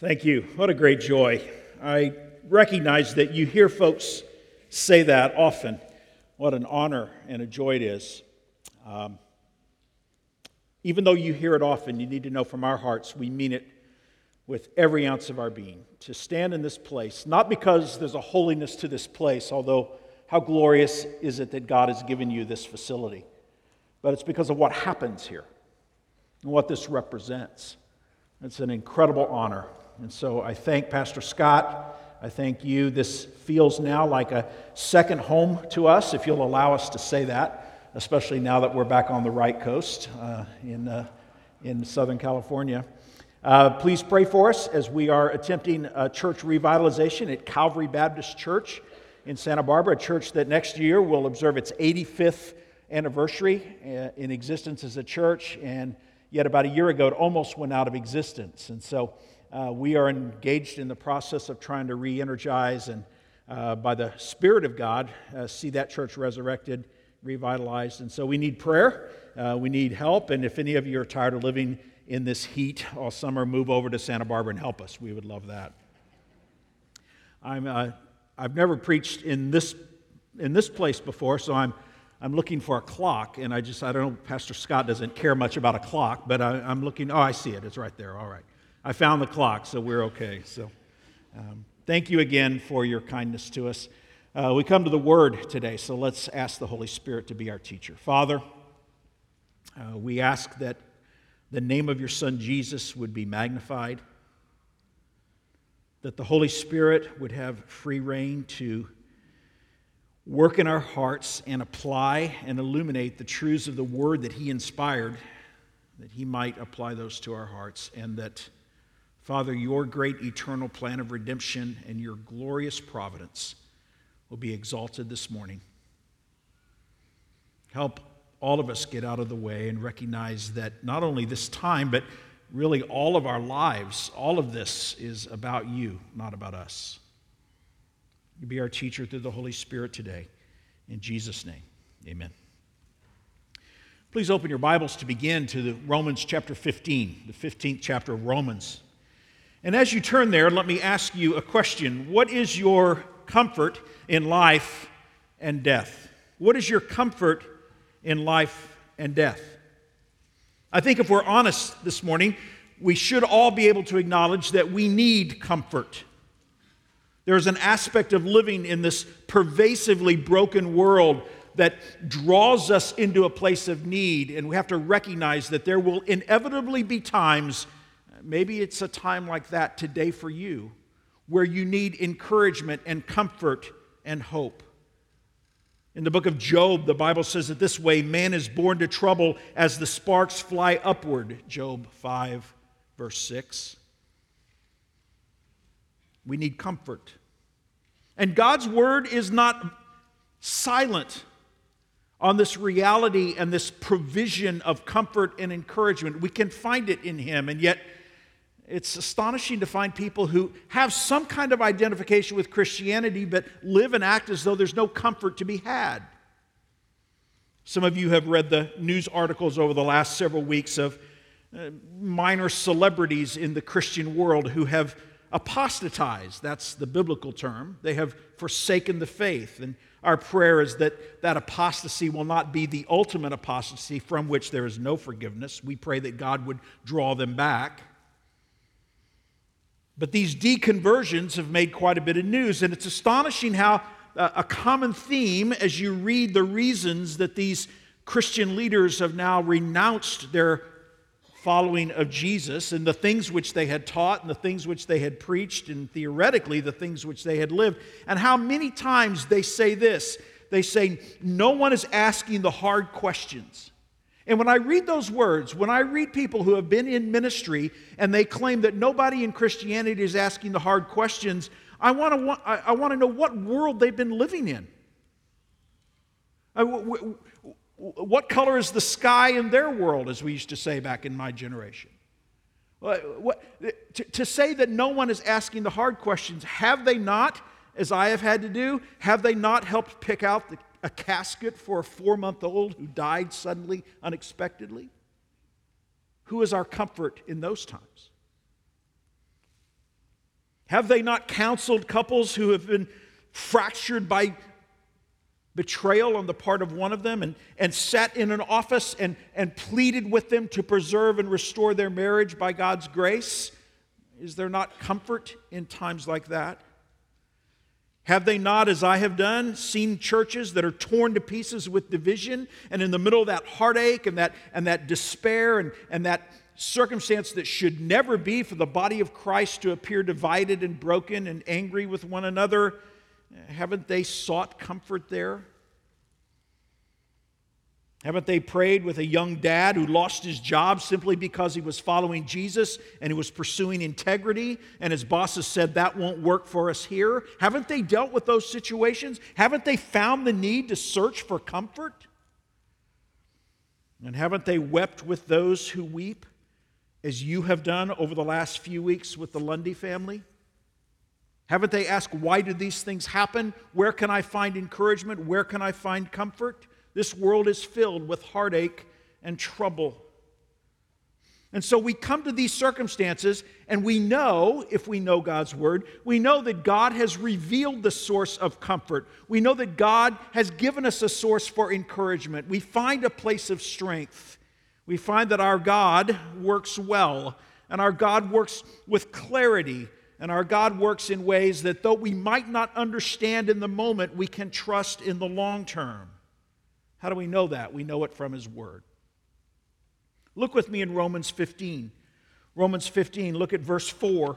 Thank you. What a great joy. I recognize that you hear folks say that often. What an honor and a joy it is. Um, even though you hear it often, you need to know from our hearts we mean it with every ounce of our being. To stand in this place, not because there's a holiness to this place, although how glorious is it that God has given you this facility, but it's because of what happens here and what this represents. It's an incredible honor. And so I thank Pastor Scott. I thank you. This feels now like a second home to us, if you'll allow us to say that, especially now that we're back on the right coast uh, in, uh, in Southern California. Uh, please pray for us as we are attempting a church revitalization at Calvary Baptist Church in Santa Barbara, a church that next year will observe its 85th anniversary uh, in existence as a church. And yet, about a year ago, it almost went out of existence. And so, uh, we are engaged in the process of trying to re energize and, uh, by the Spirit of God, uh, see that church resurrected, revitalized. And so, we need prayer, uh, we need help. And if any of you are tired of living in this heat all summer, move over to Santa Barbara and help us. We would love that. I'm, uh, I've never preached in this, in this place before, so I'm, I'm looking for a clock, and I just, I don't know, Pastor Scott doesn't care much about a clock, but I, am looking, oh, I see it, it's right there, all right. I found the clock, so we're okay. So um, thank you again for your kindness to us. Uh, we come to the Word today, so let's ask the Holy Spirit to be our teacher. Father, uh, we ask that the name of your Son Jesus would be magnified, that the Holy Spirit would have free reign to work in our hearts and apply and illuminate the truths of the Word that He inspired, that He might apply those to our hearts, and that, Father, your great eternal plan of redemption and your glorious providence will be exalted this morning. Help all of us get out of the way and recognize that not only this time, but really all of our lives, all of this is about you, not about us. You be our teacher through the Holy Spirit today. In Jesus' name, amen. Please open your Bibles to begin to the Romans chapter 15, the 15th chapter of Romans. And as you turn there, let me ask you a question. What is your comfort in life and death? What is your comfort in life and death. I think if we're honest this morning, we should all be able to acknowledge that we need comfort. There's an aspect of living in this pervasively broken world that draws us into a place of need, and we have to recognize that there will inevitably be times, maybe it's a time like that today for you, where you need encouragement and comfort and hope. In the book of Job, the Bible says it this way man is born to trouble as the sparks fly upward. Job 5, verse 6. We need comfort. And God's word is not silent on this reality and this provision of comfort and encouragement. We can find it in Him, and yet it's astonishing to find people who have some kind of identification with Christianity but live and act as though there's no comfort to be had. Some of you have read the news articles over the last several weeks of uh, minor celebrities in the Christian world who have apostatized. That's the biblical term. They have forsaken the faith. And our prayer is that that apostasy will not be the ultimate apostasy from which there is no forgiveness. We pray that God would draw them back. But these deconversions have made quite a bit of news, and it's astonishing how uh, a common theme as you read the reasons that these Christian leaders have now renounced their following of Jesus and the things which they had taught and the things which they had preached and theoretically the things which they had lived, and how many times they say this. They say, No one is asking the hard questions. And when I read those words, when I read people who have been in ministry and they claim that nobody in Christianity is asking the hard questions, I want to, I want to know what world they've been living in. Uh, what color is the sky in their world, as we used to say back in my generation? What, to, to say that no one is asking the hard questions, have they not, as I have had to do, have they not helped pick out the a casket for a four month old who died suddenly, unexpectedly? Who is our comfort in those times? Have they not counseled couples who have been fractured by betrayal on the part of one of them and, and sat in an office and, and pleaded with them to preserve and restore their marriage by God's grace? Is there not comfort in times like that? Have they not, as I have done, seen churches that are torn to pieces with division and in the middle of that heartache and that, and that despair and, and that circumstance that should never be for the body of Christ to appear divided and broken and angry with one another? Haven't they sought comfort there? Haven't they prayed with a young dad who lost his job simply because he was following Jesus and he was pursuing integrity and his bosses said that won't work for us here? Haven't they dealt with those situations? Haven't they found the need to search for comfort? And haven't they wept with those who weep as you have done over the last few weeks with the Lundy family? Haven't they asked, why did these things happen? Where can I find encouragement? Where can I find comfort? This world is filled with heartache and trouble. And so we come to these circumstances, and we know, if we know God's word, we know that God has revealed the source of comfort. We know that God has given us a source for encouragement. We find a place of strength. We find that our God works well, and our God works with clarity and our God works in ways that, though we might not understand in the moment, we can trust in the long term. How do we know that? We know it from His Word. Look with me in Romans 15. Romans 15, look at verse 4.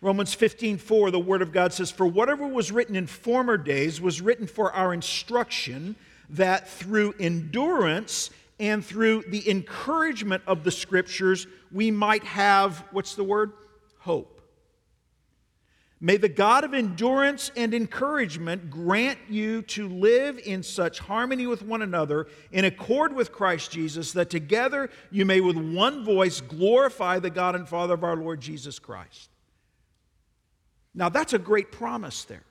Romans 15, 4, the Word of God says, For whatever was written in former days was written for our instruction, that through endurance and through the encouragement of the Scriptures, we might have, what's the word? Hope. May the God of endurance and encouragement grant you to live in such harmony with one another, in accord with Christ Jesus, that together you may with one voice glorify the God and Father of our Lord Jesus Christ. Now, that's a great promise there.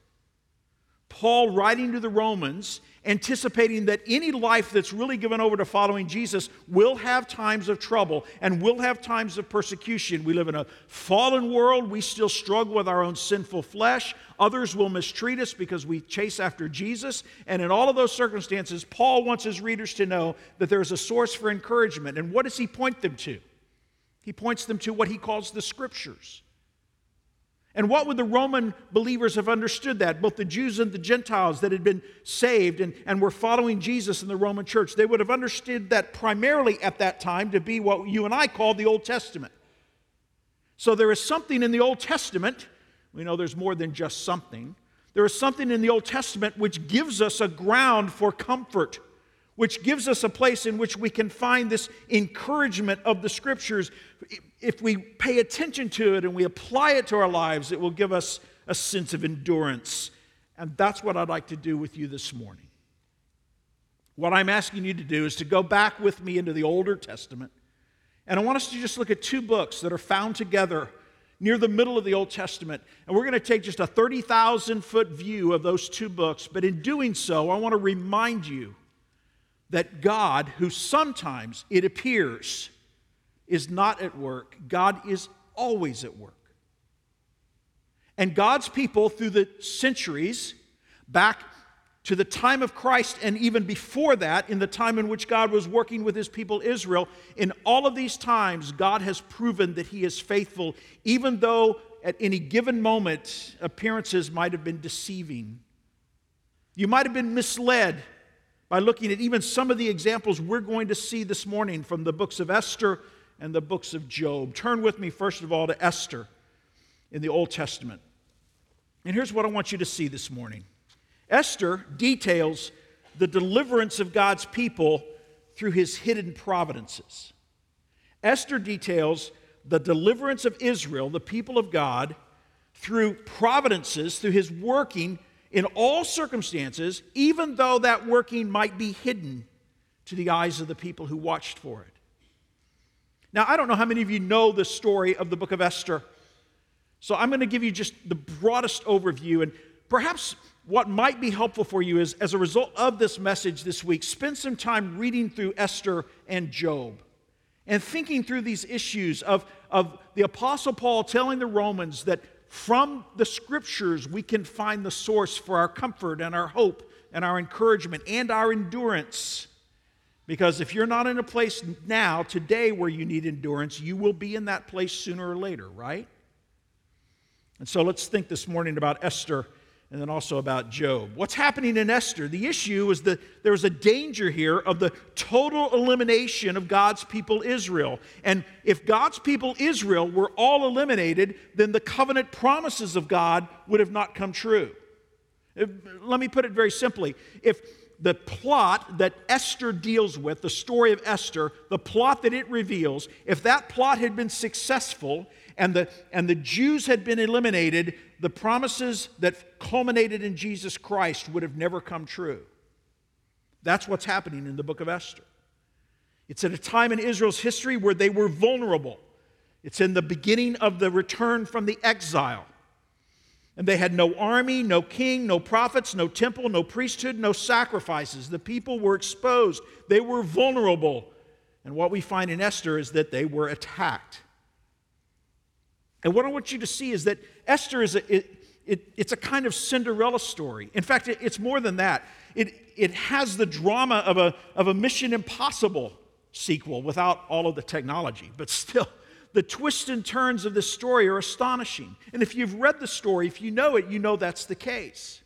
Paul, writing to the Romans, anticipating that any life that's really given over to following Jesus will have times of trouble and will have times of persecution. We live in a fallen world. We still struggle with our own sinful flesh. Others will mistreat us because we chase after Jesus. And in all of those circumstances, Paul wants his readers to know that there's a source for encouragement. And what does he point them to? He points them to what he calls the scriptures. And what would the Roman believers have understood that? Both the Jews and the Gentiles that had been saved and, and were following Jesus in the Roman church, they would have understood that primarily at that time to be what you and I call the Old Testament. So there is something in the Old Testament, we know there's more than just something. There is something in the Old Testament which gives us a ground for comfort which gives us a place in which we can find this encouragement of the scriptures. If we pay attention to it and we apply it to our lives, it will give us a sense of endurance. And that's what I'd like to do with you this morning. What I'm asking you to do is to go back with me into the Older Testament. And I want us to just look at two books that are found together near the middle of the Old Testament. And we're going to take just a 30,000 foot view of those two books. But in doing so, I want to remind you that God, who sometimes it appears is not at work, God is always at work. And God's people, through the centuries, back to the time of Christ and even before that, in the time in which God was working with his people Israel, in all of these times, God has proven that he is faithful, even though at any given moment appearances might have been deceiving. You might have been misled by looking at even some of the examples we're going to see this morning from the books of Esther and the books of Job. Turn with me, first of all, to Esther in the Old Testament. And here's what I want you to see this morning Esther details the deliverance of God's people through his hidden providences. Esther details the deliverance of Israel, the people of God, through providences, through his working in all circumstances, even though that working might be hidden to the eyes of the people who watched for it. Now, I don't know how many of you know the story of the book of Esther. So I'm going to give you just the broadest overview. And perhaps what might be helpful for you is, as a result of this message this week, spend some time reading through Esther and Job and thinking through these issues of, of the Apostle Paul telling the Romans that from the scriptures we can find the source for our comfort and our hope and our encouragement and our endurance. Because if you're not in a place now, today, where you need endurance, you will be in that place sooner or later, right? And so let's think this morning about Esther and then also about Job. What's happening in Esther? The issue is that there's a danger here of the total elimination of God's people Israel. And if God's people Israel were all eliminated, then the covenant promises of God would have not come true. Let me put it very simply. If the plot that Esther deals with, the story of Esther, the plot that it reveals, if that plot had been successful and the, and the Jews had been eliminated, the promises that culminated in Jesus Christ would have never come true. That's what's happening in the book of Esther. It's at a time in Israel's history where they were vulnerable. It's in the beginning of the return from the exile. And they had no army, no king, no prophets, no temple, no priesthood, no sacrifices. The people were exposed, they were vulnerable. And what we find in Esther is that they were attacked. And what I want you to see is that Esther is a, it, it, it's a kind of Cinderella story. In fact, it, it's more than that. It, it has the drama of a, of a Mission Impossible sequel without all of the technology, but still, the twists and turns of this story are astonishing. And if you've read the story, if you know it, you know that's the case.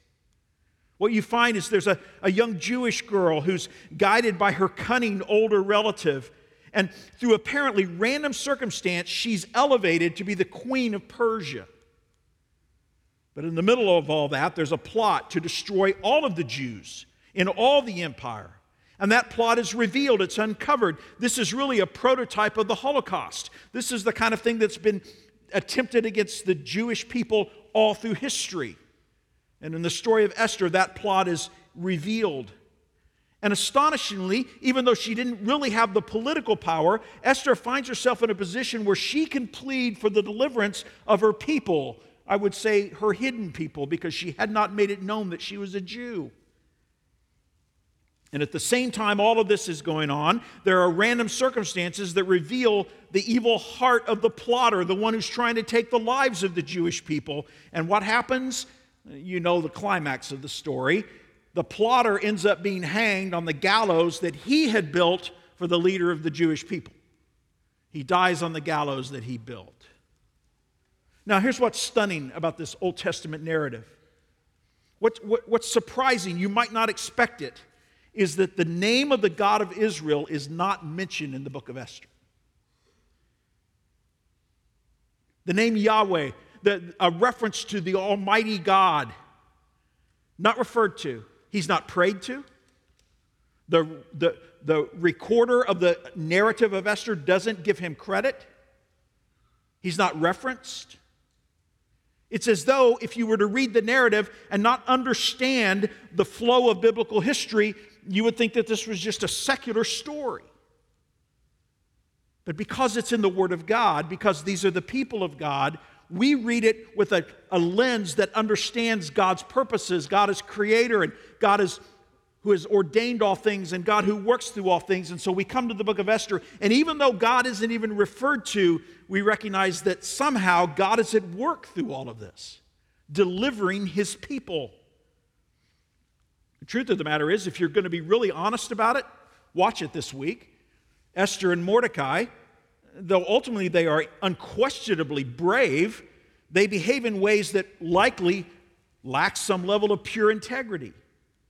What you find is there's a, a young Jewish girl who's guided by her cunning older relative. And through apparently random circumstance, she's elevated to be the queen of Persia. But in the middle of all that, there's a plot to destroy all of the Jews in all the empire. And that plot is revealed, it's uncovered. This is really a prototype of the Holocaust. This is the kind of thing that's been attempted against the Jewish people all through history. And in the story of Esther, that plot is revealed. And astonishingly, even though she didn't really have the political power, Esther finds herself in a position where she can plead for the deliverance of her people. I would say her hidden people, because she had not made it known that she was a Jew. And at the same time, all of this is going on, there are random circumstances that reveal the evil heart of the plotter, the one who's trying to take the lives of the Jewish people. And what happens? You know the climax of the story. The plotter ends up being hanged on the gallows that he had built for the leader of the Jewish people. He dies on the gallows that he built. Now, here's what's stunning about this Old Testament narrative. What, what, what's surprising, you might not expect it is that the name of the God of Israel is not mentioned in the book of Esther. The name Yahweh, the, a reference to the Almighty God, not referred to. He's not prayed to. The, the, the recorder of the narrative of Esther doesn't give him credit. He's not referenced. It's as though if you were to read the narrative and not understand the flow of biblical history, you would think that this was just a secular story. But because it's in the Word of God, because these are the people of God, we read it with a, a lens that understands God's purposes. God is creator and God is who has ordained all things and God who works through all things. And so we come to the book of Esther, and even though God isn't even referred to, we recognize that somehow God is at work through all of this, delivering his people. The truth of the matter is, if you're going to be really honest about it, watch it this week. Esther and Mordecai, though ultimately they are unquestionably brave, they behave in ways that likely lack some level of pure integrity.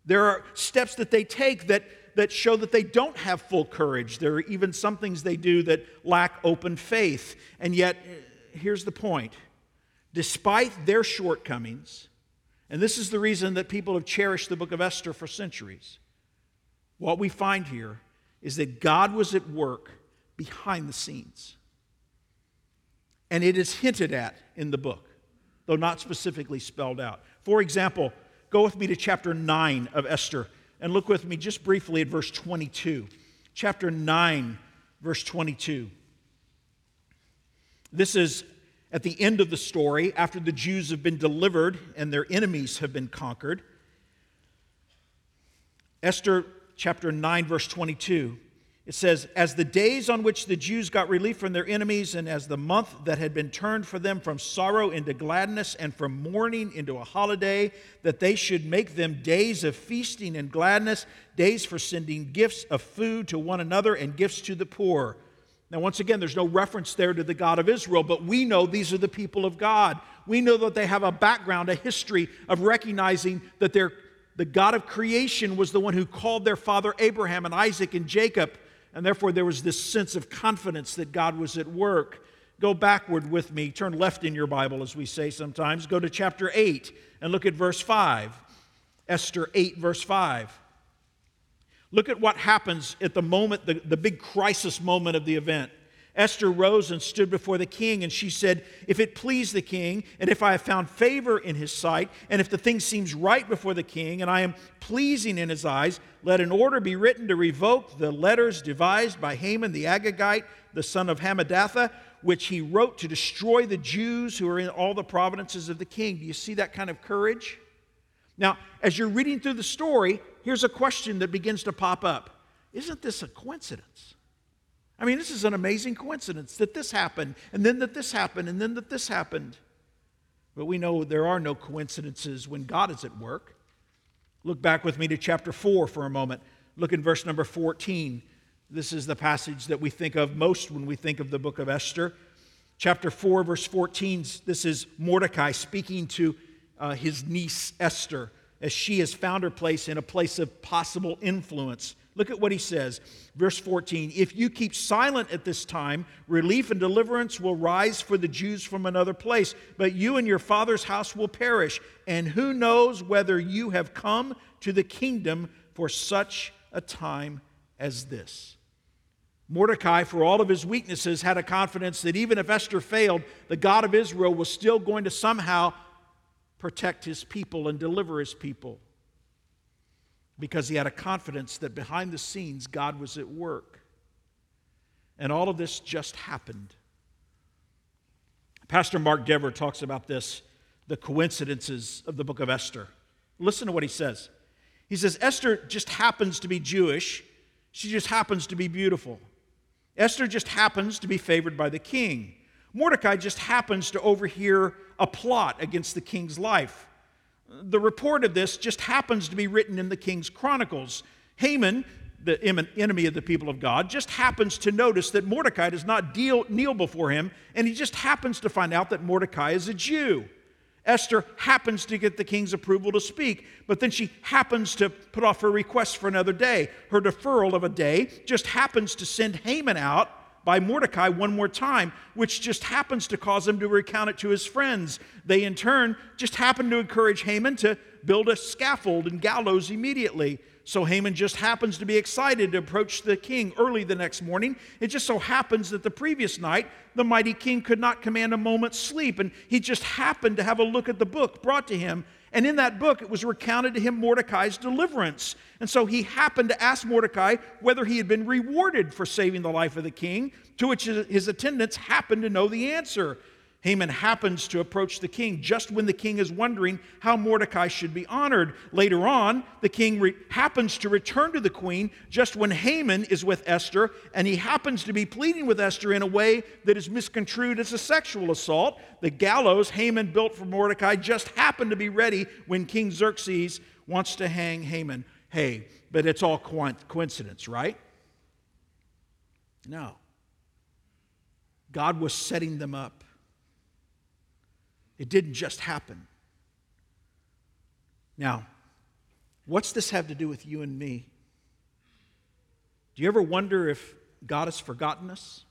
There are steps that they take that, that show that they don't have full courage. There are even some things they do that lack open faith. And yet, here's the point despite their shortcomings, and this is the reason that people have cherished the book of Esther for centuries. What we find here is that God was at work behind the scenes. And it is hinted at in the book, though not specifically spelled out. For example, go with me to chapter 9 of Esther and look with me just briefly at verse 22. Chapter 9, verse 22. This is at the end of the story, after the Jews have been delivered and their enemies have been conquered, Esther chapter 9, verse 22, It says, As the days on which the Jews got relief from their enemies, and as the month that had been turned for them from sorrow into gladness and from mourning into a holiday, that they should make them days of feasting and gladness, days for sending gifts of food to one another and gifts to the poor. Now, once again, there's no reference there to the God of Israel, but we know these are the people of God. We know that they have a background, a history of recognizing that the God of creation was the one who called their father Abraham and Isaac and Jacob and therefore, there was this sense of confidence that God was at work. Go backward with me, turn left in your Bible, as we say sometimes. Go to chapter 8 and look at verse 5. Esther 8, verse 5. Look at what happens at the moment, the, the big crisis moment of the event. Esther rose and stood before the king, and she said, If it please the king, and if I have found favor in his sight, and if the thing seems right before the king, and I am pleasing in his eyes, let an order be written to revoke the letters devised by Haman the Agagite, the son of Hammedatha, which he wrote to destroy the Jews who are in all the provinces of the king. Do you see that kind of courage? Now, as you're reading through the story, here's a question that begins to pop up Isn't this a coincidence? I mean, this is an amazing coincidence that this happened, and then that this happened, and then that this happened. But we know there are no coincidences when God is at work. Look back with me to chapter 4 for a moment. Look in verse number 14. This is the passage that we think of most when we think of the book of Esther. Chapter 4, verse 14, this is Mordecai speaking to uh, his niece Esther as she has found her place in a place of possible influence. Look at what he says. Verse 14 If you keep silent at this time, relief and deliverance will rise for the Jews from another place, but you and your father's house will perish. And who knows whether you have come to the kingdom for such a time as this? Mordecai, for all of his weaknesses, had a confidence that even if Esther failed, the God of Israel was still going to somehow protect his people and deliver his people because he had a confidence that behind the scenes God was at work. And all of this just happened. Pastor Mark Dever talks about this, the coincidences of the book of Esther. Listen to what he says. He says, Esther just happens to be Jewish, she just happens to be beautiful. Esther just happens to be favored by the king. Mordecai just happens to overhear a plot against the king's life. The report of this just happens to be written in the king's chronicles. Haman, the enemy of the people of God, just happens to notice that Mordecai does not deal, kneel before him, and he just happens to find out that Mordecai is a Jew. Esther happens to get the king's approval to speak, but then she happens to put off her request for another day. Her deferral of a day just happens to send Haman out by Mordecai one more time, which just happens to cause him to recount it to his friends. They, in turn, just happen to encourage Haman to build a scaffold and gallows immediately. So Haman just happens to be excited to approach the king early the next morning. It just so happens that the previous night, the mighty king could not command a moment's sleep, and he just happened to have a look at the book brought to him and in that book, it was recounted to him Mordecai's deliverance. And so he happened to ask Mordecai whether he had been rewarded for saving the life of the king, to which his attendants happened to know the answer. Haman happens to approach the king just when the king is wondering how Mordecai should be honored. Later on, the king re- happens to return to the queen just when Haman is with Esther, and he happens to be pleading with Esther in a way that is misconstrued as a sexual assault. The gallows Haman built for Mordecai just happened to be ready when King Xerxes wants to hang Haman. Hey, but it's all coincidence, right? No. God was setting them up. It didn't just happen. Now, what's this have to do with you and me? Do you ever wonder if God has forgotten us?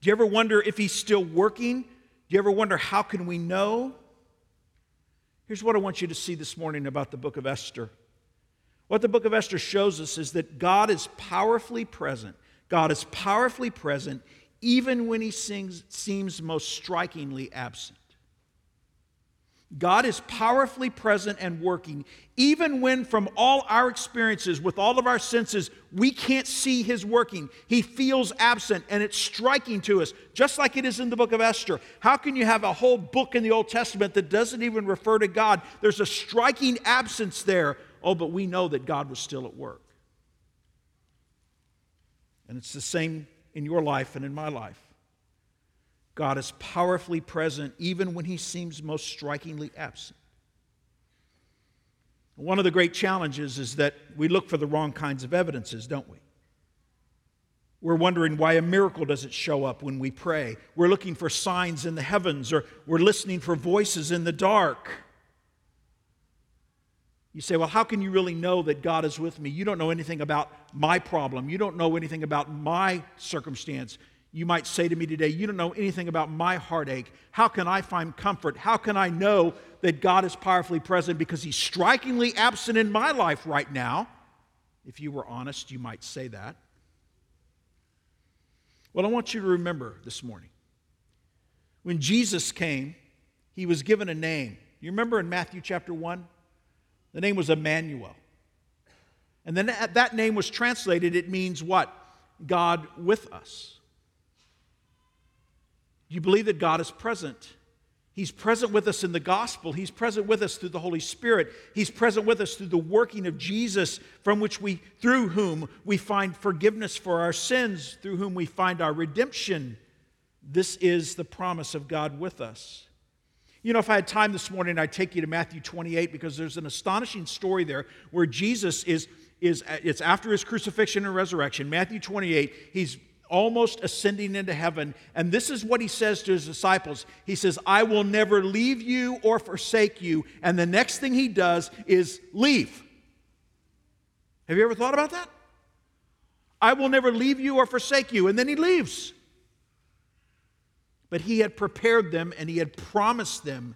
Do you ever wonder if he's still working? Do you ever wonder how can we know? Here's what I want you to see this morning about the book of Esther. What the book of Esther shows us is that God is powerfully present. God is powerfully present even when he sings, seems most strikingly absent. God is powerfully present and working, even when, from all our experiences, with all of our senses, we can't see His working. He feels absent, and it's striking to us, just like it is in the book of Esther. How can you have a whole book in the Old Testament that doesn't even refer to God? There's a striking absence there. Oh, but we know that God was still at work. and it's the same in your life and in my life. God is powerfully present even when he seems most strikingly absent. One of the great challenges is that we look for the wrong kinds of evidences, don't we? We're wondering why a miracle doesn't show up when we pray. We're looking for signs in the heavens or we're listening for voices in the dark. You say, Well, how can you really know that God is with me? You don't know anything about my problem. You don't know anything about my circumstance. You might say to me today, You don't know anything about my heartache. How can I find comfort? How can I know that God is powerfully present because He's strikingly absent in my life right now? If you were honest, you might say that. Well, I want you to remember this morning when Jesus came, He was given a name. You remember in Matthew chapter 1? The name was Emmanuel. And then that name was translated, it means what? God with us. You believe that God is present. He's present with us in the gospel. He's present with us through the Holy Spirit. He's present with us through the working of Jesus, from which we, through whom we find forgiveness for our sins, through whom we find our redemption. This is the promise of God with us. You know, if I had time this morning, I'd take you to Matthew 28 because there's an astonishing story there where Jesus is, is it's after his crucifixion and resurrection. Matthew 28, he's almost ascending into heaven. And this is what he says to his disciples He says, I will never leave you or forsake you. And the next thing he does is leave. Have you ever thought about that? I will never leave you or forsake you. And then he leaves. But he had prepared them and he had promised them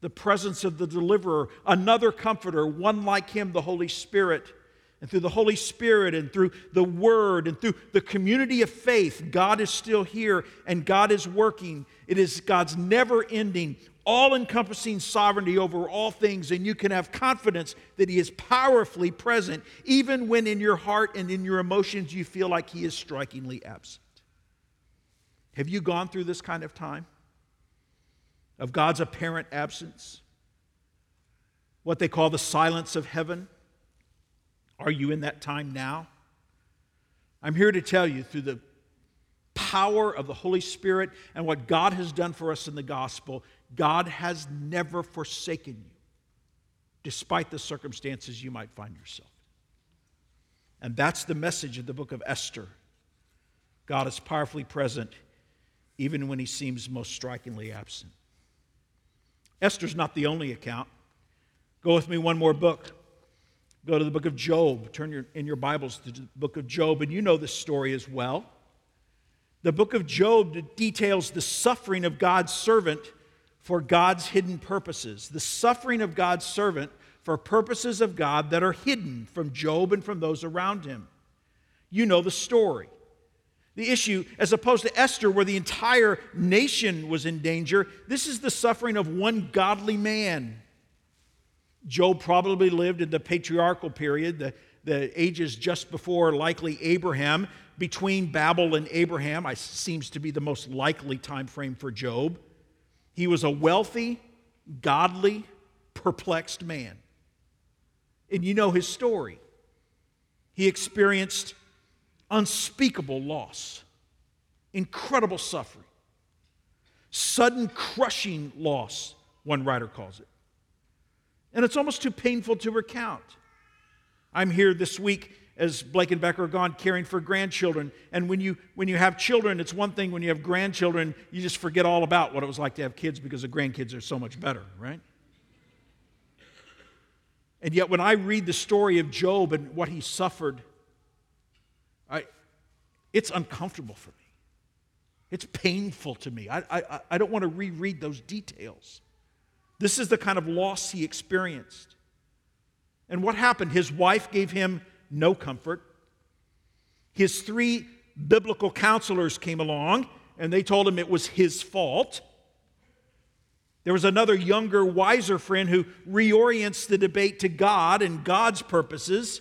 the presence of the deliverer, another comforter, one like him, the Holy Spirit. And through the Holy Spirit and through the Word and through the community of faith, God is still here and God is working. It is God's never ending, all encompassing sovereignty over all things, and you can have confidence that He is powerfully present, even when in your heart and in your emotions you feel like He is strikingly absent. Have you gone through this kind of time of God's apparent absence? What they call the silence of heaven? Are you in that time now? I'm here to tell you through the power of the Holy Spirit and what God has done for us in the gospel, God has never forsaken you, despite the circumstances you might find yourself. And that's the message of the book of Esther. God is powerfully present, even when he seems most strikingly absent. Esther's not the only account. Go with me one more book. Go to the book of Job. Turn your, in your Bibles to the book of Job, and you know this story as well. The book of Job details the suffering of God's servant for God's hidden purposes. The suffering of God's servant for purposes of God that are hidden from Job and from those around him. You know the story. The issue, as opposed to Esther, where the entire nation was in danger, this is the suffering of one godly man Job probably lived in the patriarchal period, the, the ages just before likely Abraham. Between Babel and Abraham, I, seems to be the most likely time frame for Job. He was a wealthy, godly, perplexed man. And you know his story. He experienced unspeakable loss, incredible suffering, sudden crushing loss, one writer calls it. And it's almost too painful to recount. I'm here this week as Blake and Becker are gone caring for grandchildren. And when you, when you have children, it's one thing. When you have grandchildren, you just forget all about what it was like to have kids because the grandkids are so much better, right? And yet, when I read the story of Job and what he suffered, I, it's uncomfortable for me. It's painful to me. I, I, I don't want to reread those details. This is the kind of loss he experienced. And what happened? His wife gave him no comfort. His three biblical counselors came along and they told him it was his fault. There was another younger, wiser friend who reorients the debate to God and God's purposes.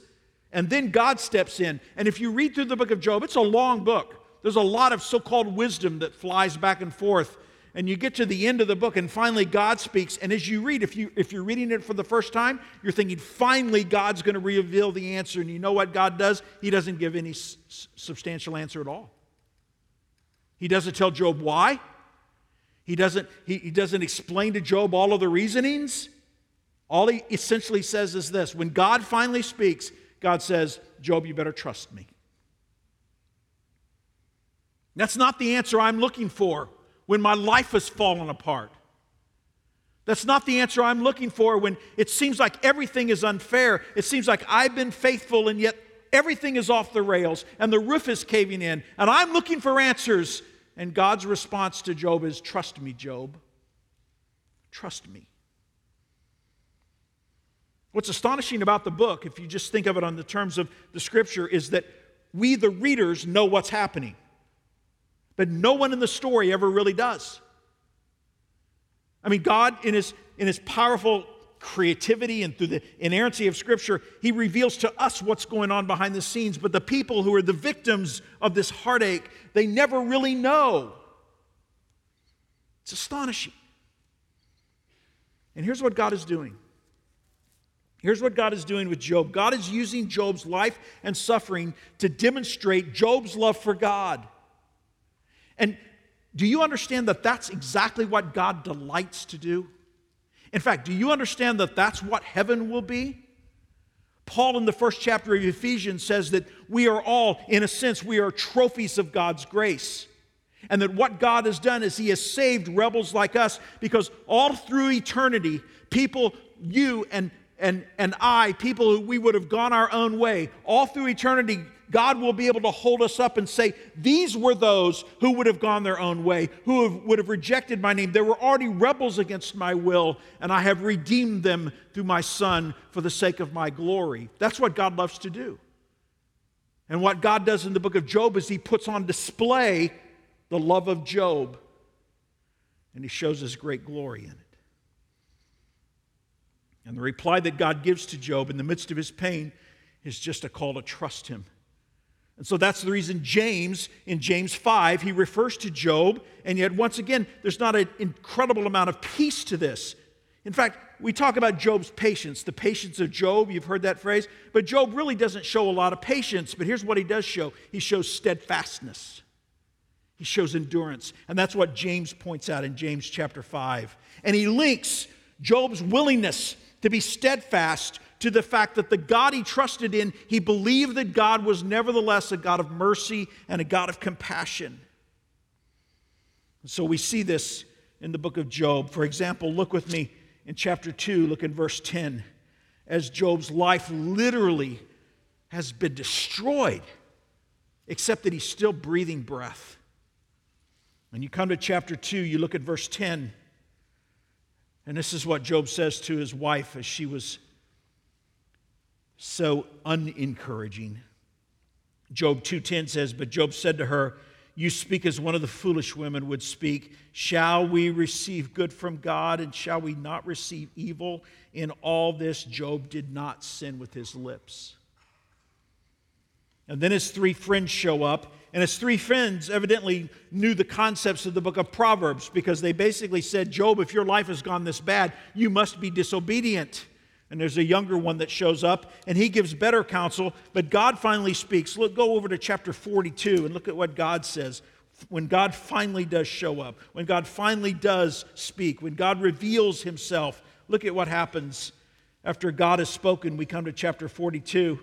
And then God steps in. And if you read through the book of Job, it's a long book. There's a lot of so called wisdom that flies back and forth and you get to the end of the book, and finally God speaks. And as you read, if, you, if you're reading it for the first time, you're thinking, finally God's going to reveal the answer. And you know what God does? He doesn't give any s- substantial answer at all. He doesn't tell Job why. He doesn't, he, he doesn't explain to Job all of the reasonings. All he essentially says is this when God finally speaks, God says, Job, you better trust me. That's not the answer I'm looking for when my life has fallen apart. That's not the answer I'm looking for when it seems like everything is unfair. It seems like I've been faithful and yet everything is off the rails and the roof is caving in. And I'm looking for answers. And God's response to Job is Trust me, Job. Trust me. What's astonishing about the book, if you just think of it on the terms of the scripture, is that we, the readers, know what's happening. But no one in the story ever really does. I mean, God, in his, in his powerful creativity and through the inerrancy of Scripture, he reveals to us what's going on behind the scenes. But the people who are the victims of this heartache, they never really know. It's astonishing. And here's what God is doing. Here's what God is doing with Job God is using Job's life and suffering to demonstrate Job's love for God. And do you understand that that's exactly what God delights to do? In fact, do you understand that that's what heaven will be? Paul, in the first chapter of Ephesians, says that we are all, in a sense, we are trophies of God's grace. And that what God has done is He has saved rebels like us because all through eternity, people, you and, and, and I, people who we would have gone our own way, all through eternity, God will be able to hold us up and say, These were those who would have gone their own way, who have, would have rejected my name. They were already rebels against my will, and I have redeemed them through my Son for the sake of my glory. That's what God loves to do. And what God does in the book of Job is He puts on display the love of Job, and He shows His great glory in it. And the reply that God gives to Job in the midst of his pain is just a call to trust Him and so that's the reason James, in James 5, he refers to Job, and yet once again, there's not an incredible amount of peace to this. In fact, we talk about Job's patience, the patience of Job, you've heard that phrase, but Job really doesn't show a lot of patience, but here's what he does show he shows steadfastness. He shows endurance. And that's what James points out in James chapter 5. And he links Job's willingness to be steadfast to the fact that the God he trusted in, he believed that God was nevertheless a God of mercy and a God of compassion. So we see this in the book of Job. For example, look with me in chapter 2, look in verse 10. As Job's life literally has been destroyed, except that he's still breathing breath. When you come to chapter 2, you look at verse 10, and this is what Job says to his wife as she was so unencouraging. Job 2:10 says, "But Job said to her, you speak as one of the foolish women would speak. Shall we receive good from God and shall we not receive evil? In all this, Job did not sin with his lips. And then his three friends show up, and his three friends evidently knew the concepts of the book of Proverbs because they basically said, Job, if your life has gone this bad, you must be disobedient. And there's a younger one that shows up, and he gives better counsel, but God finally speaks. Look, go over to chapter 42 and look at what God says. When God finally does show up, when God finally does speak, when God reveals himself, look at what happens. After God has spoken, we come to chapter 42.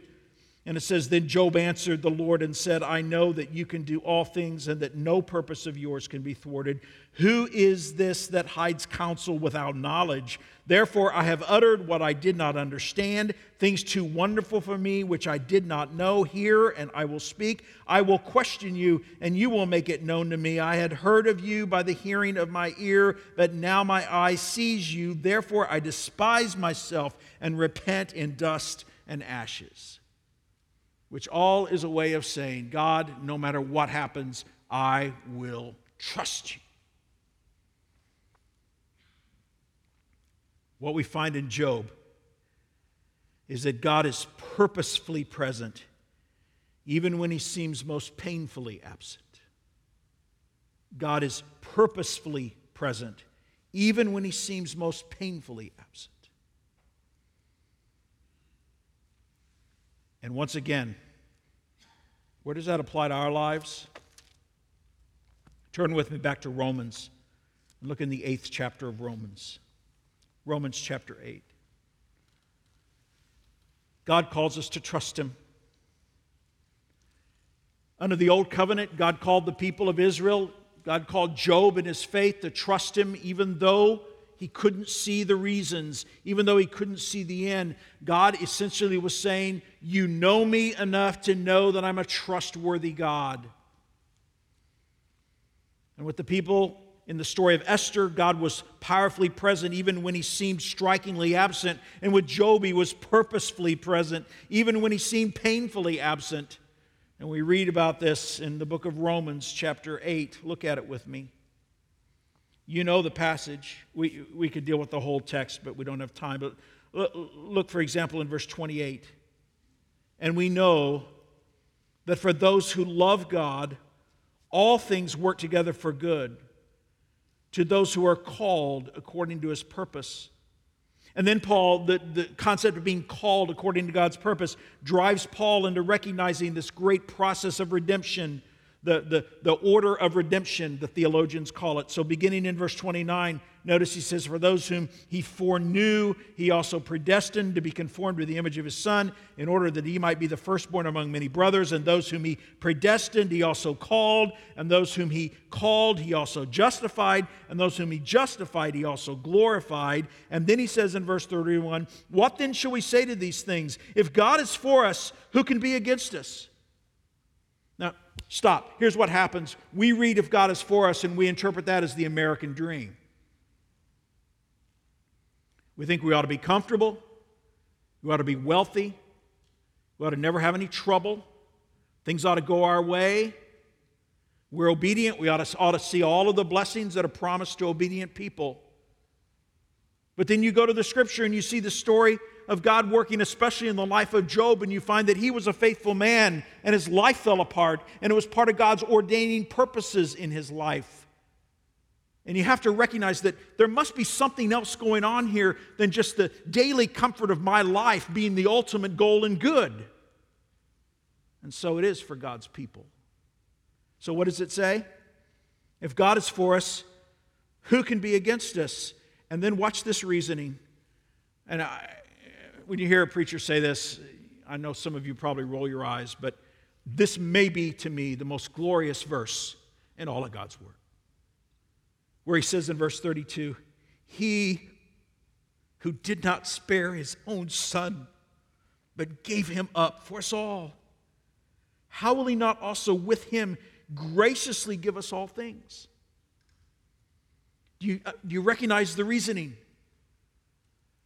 And it says, Then Job answered the Lord and said, I know that you can do all things and that no purpose of yours can be thwarted. Who is this that hides counsel without knowledge? Therefore, I have uttered what I did not understand, things too wonderful for me, which I did not know. Hear, and I will speak. I will question you, and you will make it known to me. I had heard of you by the hearing of my ear, but now my eye sees you. Therefore, I despise myself and repent in dust and ashes which all is a way of saying, God, no matter what happens, I will trust you. What we find in Job is that God is purposefully present even when he seems most painfully absent. God is purposefully present, even when he seems most painfully absent. And once again, where does that apply to our lives? Turn with me back to Romans and look in the eighth chapter of Romans. Romans chapter 8. God calls us to trust Him. Under the old covenant, God called the people of Israel, God called Job in his faith to trust Him, even though he couldn't see the reasons, even though he couldn't see the end. God essentially was saying, You know me enough to know that I'm a trustworthy God. And with the people in the story of Esther, God was powerfully present even when he seemed strikingly absent. And with Job, he was purposefully present even when he seemed painfully absent. And we read about this in the book of Romans, chapter 8. Look at it with me. You know the passage. We, we could deal with the whole text, but we don't have time. But look, for example, in verse 28. And we know that for those who love God, all things work together for good to those who are called according to his purpose. And then Paul, the, the concept of being called according to God's purpose, drives Paul into recognizing this great process of redemption the, the, the order of redemption, the theologians call it. So, beginning in verse 29, notice he says, For those whom he foreknew, he also predestined to be conformed to the image of his Son, in order that he might be the firstborn among many brothers. And those whom he predestined, he also called. And those whom he called, he also justified. And those whom he justified, he also glorified. And then he says in verse 31, What then shall we say to these things? If God is for us, who can be against us? Now, stop. Here's what happens we read if God is for us, and we interpret that as the American dream. We think we ought to be comfortable, we ought to be wealthy, we ought to never have any trouble, things ought to go our way. We're obedient, we ought to, ought to see all of the blessings that are promised to obedient people. But then you go to the scripture and you see the story of God working, especially in the life of Job, and you find that he was a faithful man and his life fell apart, and it was part of God's ordaining purposes in his life. And you have to recognize that there must be something else going on here than just the daily comfort of my life being the ultimate goal and good. And so it is for God's people. So, what does it say? If God is for us, who can be against us? And then watch this reasoning. And I, when you hear a preacher say this, I know some of you probably roll your eyes, but this may be to me the most glorious verse in all of God's Word. Where he says in verse 32, He who did not spare his own son, but gave him up for us all, how will he not also with him graciously give us all things? Do you, uh, do you recognize the reasoning?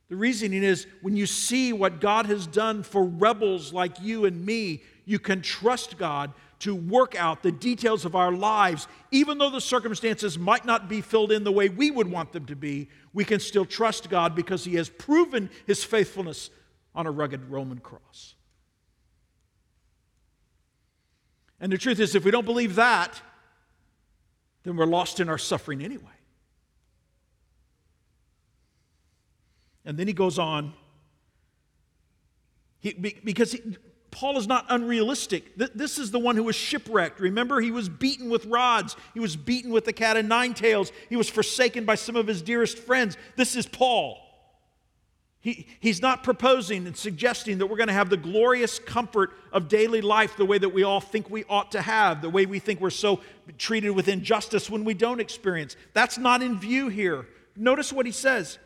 The reasoning is when you see what God has done for rebels like you and me, you can trust God to work out the details of our lives. Even though the circumstances might not be filled in the way we would want them to be, we can still trust God because He has proven His faithfulness on a rugged Roman cross. And the truth is, if we don't believe that, then we're lost in our suffering anyway. And then he goes on. He, because he, Paul is not unrealistic. This is the one who was shipwrecked. Remember, he was beaten with rods, he was beaten with the cat and nine tails, he was forsaken by some of his dearest friends. This is Paul. He, he's not proposing and suggesting that we're going to have the glorious comfort of daily life the way that we all think we ought to have, the way we think we're so treated with injustice when we don't experience. That's not in view here. Notice what he says.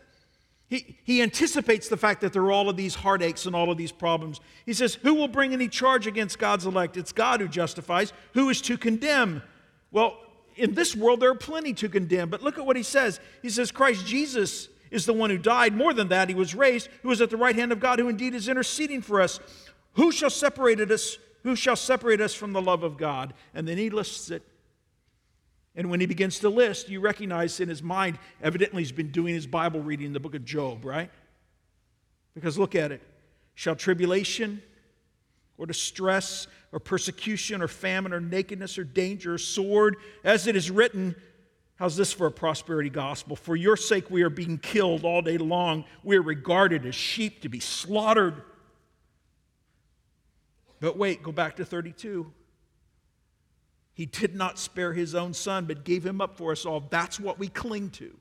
He, he anticipates the fact that there are all of these heartaches and all of these problems. He says, Who will bring any charge against God's elect? It's God who justifies. Who is to condemn? Well, in this world, there are plenty to condemn. But look at what he says. He says, Christ Jesus is the one who died. More than that, he was raised, who is at the right hand of God, who indeed is interceding for us. Who shall separate us? Who shall separate us from the love of God? And then he lists it and when he begins to list, you recognize in his mind, evidently he's been doing his Bible reading in the book of Job, right? Because look at it. Shall tribulation or distress or persecution or famine or nakedness or danger or sword, as it is written, How's this for a prosperity gospel? For your sake, we are being killed all day long. We are regarded as sheep to be slaughtered. But wait, go back to 32. He did not spare his own son, but gave him up for us all. That's what we cling to.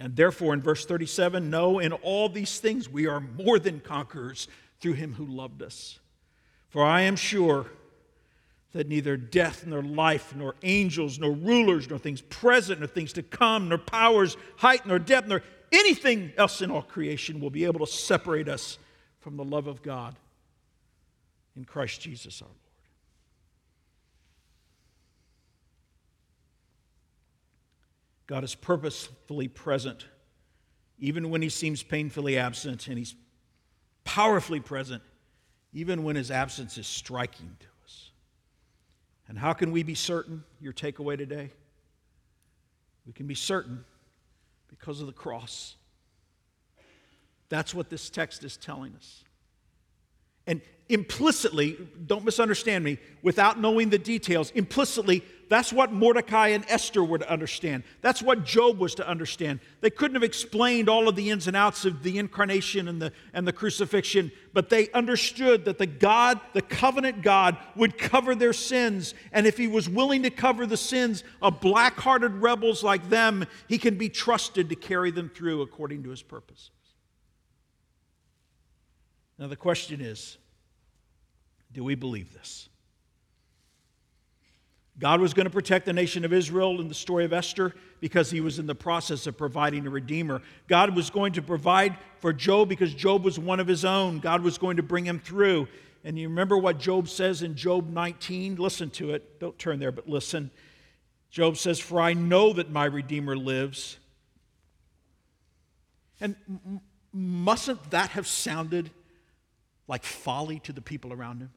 And therefore, in verse 37, no, in all these things we are more than conquerors through him who loved us. For I am sure that neither death, nor life, nor angels, nor rulers, nor things present, nor things to come, nor powers, height, nor depth, nor anything else in all creation will be able to separate us from the love of God in Christ Jesus our Lord. God is purposefully present, even when he seems painfully absent, and he's powerfully present, even when his absence is striking to us. and how can we be certain? Your takeaway today? We can be certain because of the cross. That's what this text is telling us. And implicitly, don't misunderstand me, without knowing the details, implicitly, that's what Mordecai and Esther were to understand. That's what Job was to understand. They couldn't have explained all of the ins and outs of the incarnation and the, and the crucifixion, but they understood that the God, the covenant God, would cover their sins. And if he was willing to cover the sins of black hearted rebels like them, he can be trusted to carry them through according to his purposes. Now, the question is do we believe this? God was going to protect the nation of Israel in the story of Esther because he was in the process of providing a redeemer. God was going to provide for Job because Job was one of his own. God was going to bring him through. And you remember what Job says in Job 19? Listen to it. Don't turn there, but listen. Job says, For I know that my Redeemer lives. And mustn't that have sounded like folly to the people around him?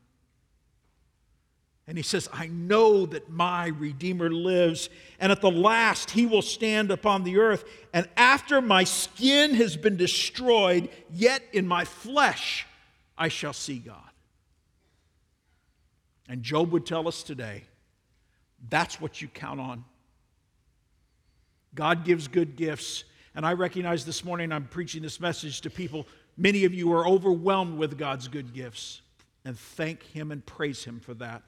And he says, I know that my Redeemer lives, and at the last he will stand upon the earth. And after my skin has been destroyed, yet in my flesh I shall see God. And Job would tell us today that's what you count on. God gives good gifts. And I recognize this morning I'm preaching this message to people. Many of you are overwhelmed with God's good gifts. And thank Him and praise Him for that.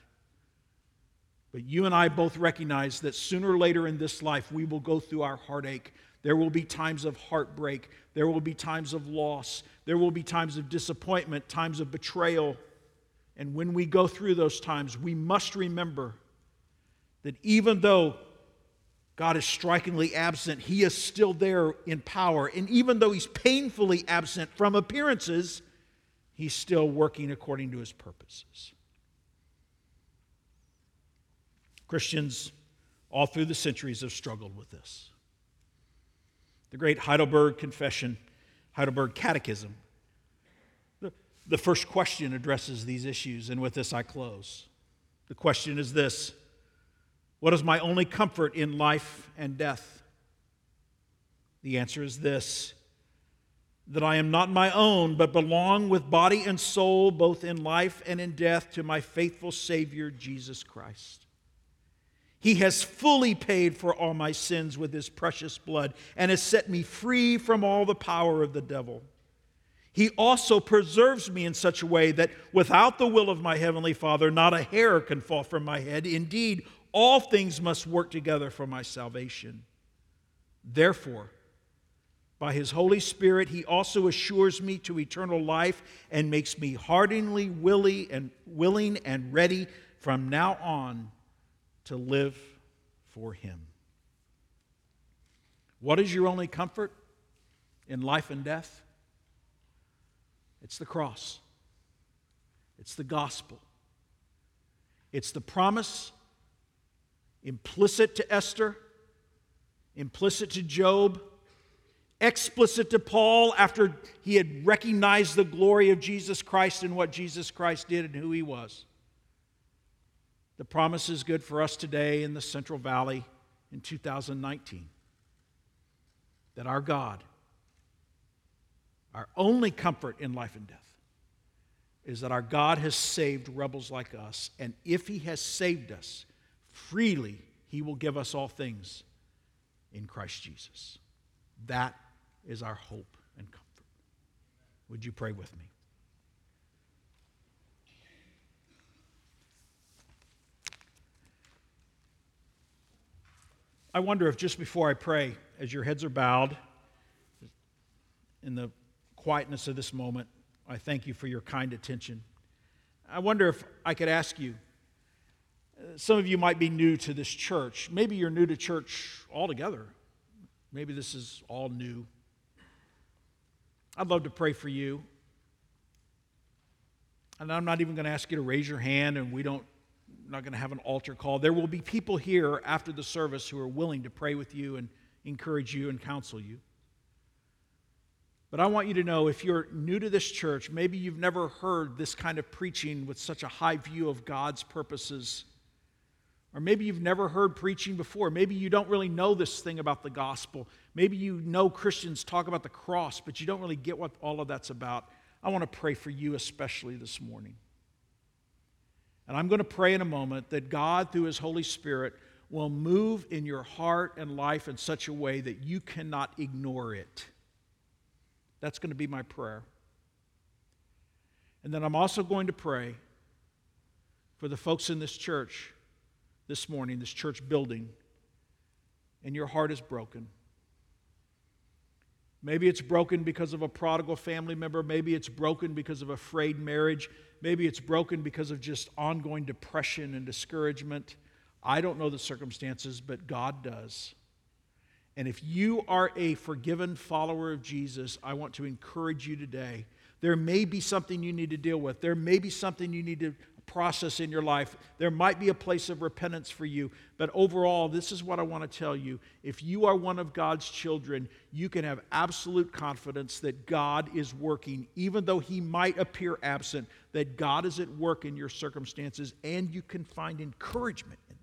But you and I both recognize that sooner or later in this life, we will go through our heartache. There will be times of heartbreak. There will be times of loss. There will be times of disappointment, times of betrayal. And when we go through those times, we must remember that even though God is strikingly absent, He is still there in power. And even though He's painfully absent from appearances, He's still working according to His purposes. Christians all through the centuries have struggled with this. The great Heidelberg Confession, Heidelberg Catechism, the, the first question addresses these issues, and with this I close. The question is this What is my only comfort in life and death? The answer is this that I am not my own, but belong with body and soul, both in life and in death, to my faithful Savior, Jesus Christ. He has fully paid for all my sins with his precious blood and has set me free from all the power of the devil. He also preserves me in such a way that without the will of my heavenly Father, not a hair can fall from my head. Indeed, all things must work together for my salvation. Therefore, by his Holy Spirit, he also assures me to eternal life and makes me heartily willing and ready from now on to live for Him. What is your only comfort in life and death? It's the cross, it's the gospel, it's the promise implicit to Esther, implicit to Job, explicit to Paul after he had recognized the glory of Jesus Christ and what Jesus Christ did and who he was. The promise is good for us today in the Central Valley in 2019 that our God, our only comfort in life and death, is that our God has saved rebels like us. And if He has saved us, freely He will give us all things in Christ Jesus. That is our hope and comfort. Would you pray with me? I wonder if just before I pray, as your heads are bowed, in the quietness of this moment, I thank you for your kind attention. I wonder if I could ask you some of you might be new to this church. Maybe you're new to church altogether. Maybe this is all new. I'd love to pray for you. And I'm not even going to ask you to raise your hand, and we don't not going to have an altar call. There will be people here after the service who are willing to pray with you and encourage you and counsel you. But I want you to know if you're new to this church, maybe you've never heard this kind of preaching with such a high view of God's purposes or maybe you've never heard preaching before. Maybe you don't really know this thing about the gospel. Maybe you know Christians talk about the cross, but you don't really get what all of that's about. I want to pray for you, especially this morning. And I'm going to pray in a moment that God, through His Holy Spirit, will move in your heart and life in such a way that you cannot ignore it. That's going to be my prayer. And then I'm also going to pray for the folks in this church this morning, this church building, and your heart is broken. Maybe it's broken because of a prodigal family member. Maybe it's broken because of a frayed marriage. Maybe it's broken because of just ongoing depression and discouragement. I don't know the circumstances, but God does. And if you are a forgiven follower of Jesus, I want to encourage you today. There may be something you need to deal with. There may be something you need to process in your life. There might be a place of repentance for you, but overall, this is what I want to tell you. If you are one of God's children, you can have absolute confidence that God is working, even though He might appear absent, that God is at work in your circumstances, and you can find encouragement in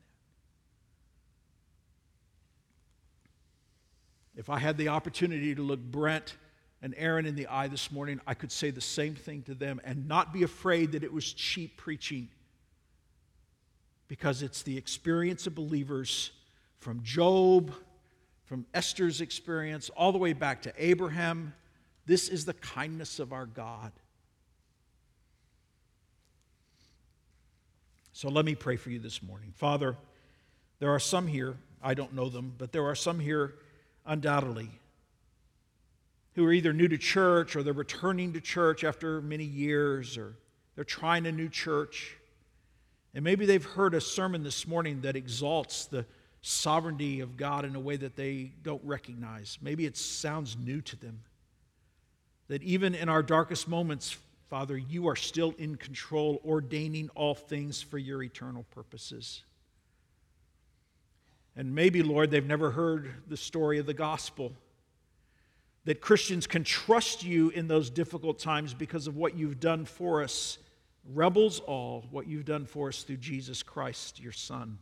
that. If I had the opportunity to look Brent, and Aaron in the eye this morning, I could say the same thing to them and not be afraid that it was cheap preaching because it's the experience of believers from Job, from Esther's experience, all the way back to Abraham. This is the kindness of our God. So let me pray for you this morning. Father, there are some here, I don't know them, but there are some here undoubtedly who are either new to church or they're returning to church after many years or they're trying a new church. And maybe they've heard a sermon this morning that exalts the sovereignty of God in a way that they don't recognize. Maybe it sounds new to them. That even in our darkest moments, Father, you are still in control, ordaining all things for your eternal purposes. And maybe, Lord, they've never heard the story of the gospel that Christians can trust you in those difficult times because of what you've done for us, rebels all, what you've done for us through Jesus Christ, your Son.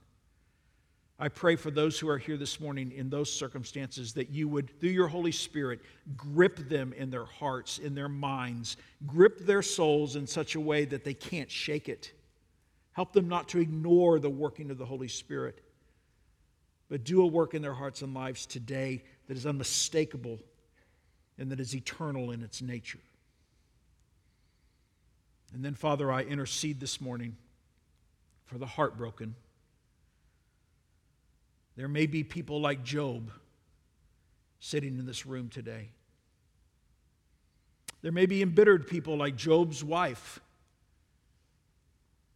I pray for those who are here this morning in those circumstances that you would, through your Holy Spirit, grip them in their hearts, in their minds, grip their souls in such a way that they can't shake it. Help them not to ignore the working of the Holy Spirit, but do a work in their hearts and lives today that is unmistakable and that is eternal in its nature. And then, Father, I intercede this morning for the heartbroken. There may be people like Job sitting in this room today. There may be embittered people like Job's wife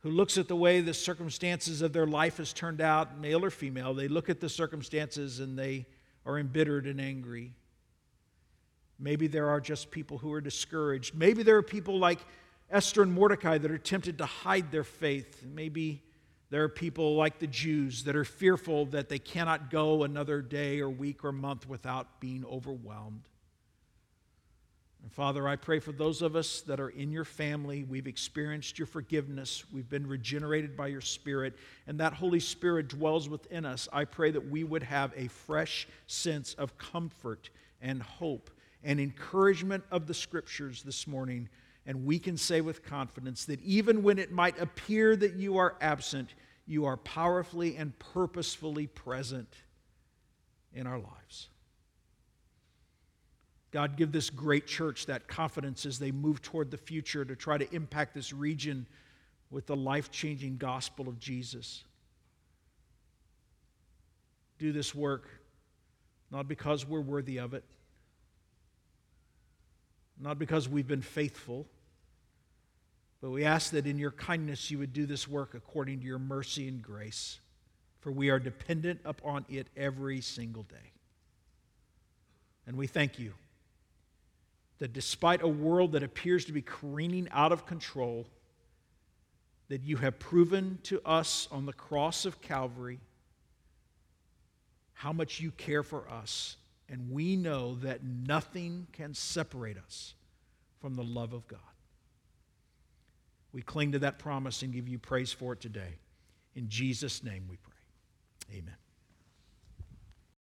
who looks at the way the circumstances of their life has turned out, male or female. They look at the circumstances and they are embittered and angry. Maybe there are just people who are discouraged. Maybe there are people like Esther and Mordecai that are tempted to hide their faith. Maybe there are people like the Jews that are fearful that they cannot go another day or week or month without being overwhelmed. And Father, I pray for those of us that are in your family. We've experienced your forgiveness. We've been regenerated by your Spirit, and that Holy Spirit dwells within us. I pray that we would have a fresh sense of comfort and hope and encouragement of the scriptures this morning. And we can say with confidence that even when it might appear that you are absent, you are powerfully and purposefully present in our lives. God, give this great church that confidence as they move toward the future to try to impact this region with the life changing gospel of Jesus. Do this work not because we're worthy of it, not because we've been faithful, but we ask that in your kindness you would do this work according to your mercy and grace, for we are dependent upon it every single day. And we thank you that despite a world that appears to be careening out of control, that you have proven to us on the cross of Calvary how much you care for us. And we know that nothing can separate us from the love of God. We cling to that promise and give you praise for it today. In Jesus' name we pray. Amen.